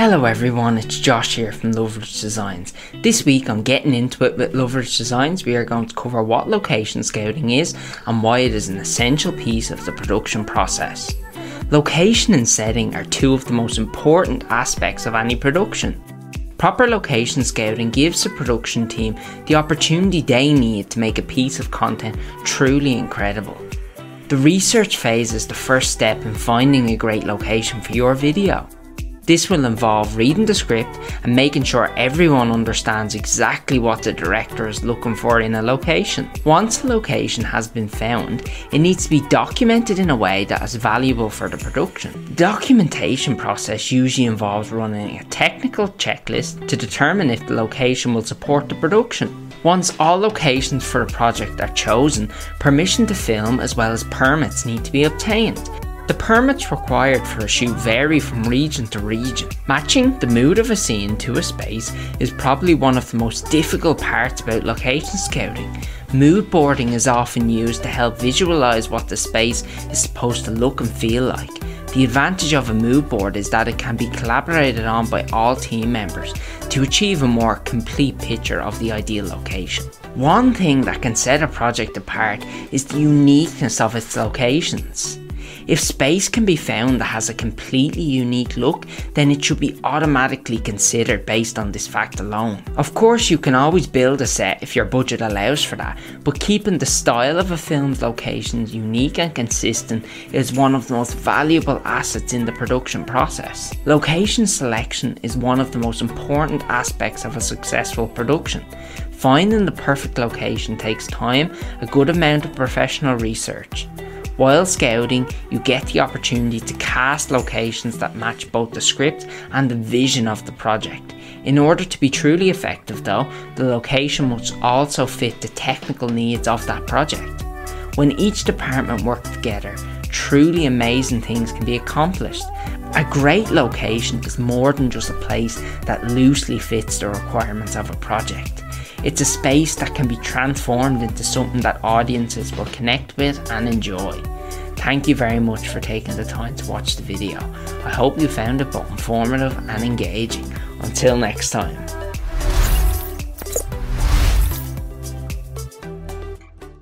Hello everyone, it's Josh here from Loveridge Designs. This week on Getting Into It with Loveridge Designs, we are going to cover what location scouting is and why it is an essential piece of the production process. Location and setting are two of the most important aspects of any production. Proper location scouting gives the production team the opportunity they need to make a piece of content truly incredible. The research phase is the first step in finding a great location for your video. This will involve reading the script and making sure everyone understands exactly what the director is looking for in a location. Once a location has been found, it needs to be documented in a way that is valuable for the production. The documentation process usually involves running a technical checklist to determine if the location will support the production. Once all locations for a project are chosen, permission to film as well as permits need to be obtained. The permits required for a shoot vary from region to region. Matching the mood of a scene to a space is probably one of the most difficult parts about location scouting. Mood boarding is often used to help visualise what the space is supposed to look and feel like. The advantage of a mood board is that it can be collaborated on by all team members to achieve a more complete picture of the ideal location. One thing that can set a project apart is the uniqueness of its locations. If space can be found that has a completely unique look, then it should be automatically considered based on this fact alone. Of course, you can always build a set if your budget allows for that, but keeping the style of a film's locations unique and consistent is one of the most valuable assets in the production process. Location selection is one of the most important aspects of a successful production. Finding the perfect location takes time, a good amount of professional research. While scouting, you get the opportunity to cast locations that match both the script and the vision of the project. In order to be truly effective, though, the location must also fit the technical needs of that project. When each department works together, truly amazing things can be accomplished. A great location is more than just a place that loosely fits the requirements of a project. It's a space that can be transformed into something that audiences will connect with and enjoy. Thank you very much for taking the time to watch the video. I hope you found it both informative and engaging. Until next time.